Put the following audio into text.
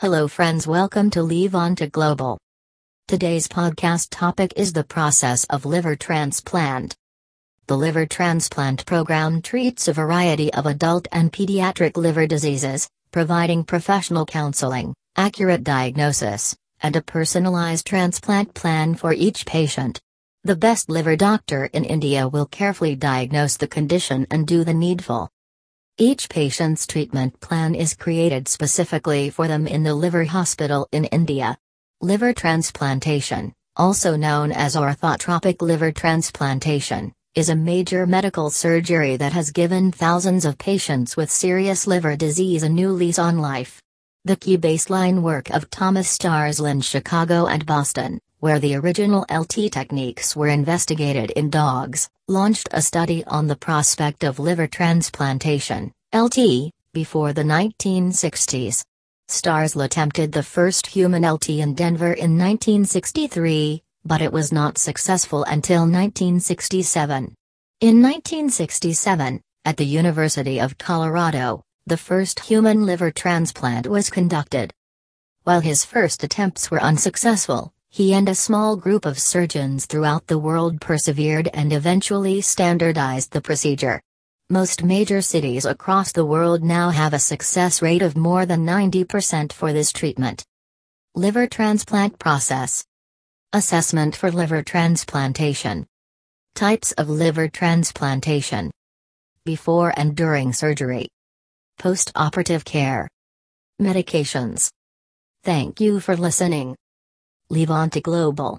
Hello, friends, welcome to Livonta Global. Today's podcast topic is the process of liver transplant. The liver transplant program treats a variety of adult and pediatric liver diseases, providing professional counseling, accurate diagnosis, and a personalized transplant plan for each patient. The best liver doctor in India will carefully diagnose the condition and do the needful. Each patient's treatment plan is created specifically for them in the liver hospital in India. Liver transplantation, also known as orthotopic liver transplantation, is a major medical surgery that has given thousands of patients with serious liver disease a new lease on life. The key baseline work of Thomas Starzl in Chicago and Boston, where the original LT techniques were investigated in dogs, launched a study on the prospect of liver transplantation, LT, before the 1960s. Starzl attempted the first human LT in Denver in 1963, but it was not successful until 1967. In 1967, at the University of Colorado, the first human liver transplant was conducted. While his first attempts were unsuccessful, he and a small group of surgeons throughout the world persevered and eventually standardized the procedure. Most major cities across the world now have a success rate of more than 90% for this treatment. Liver transplant process. Assessment for liver transplantation. Types of liver transplantation. Before and during surgery. Post-operative care. Medications. Thank you for listening. Livonta Global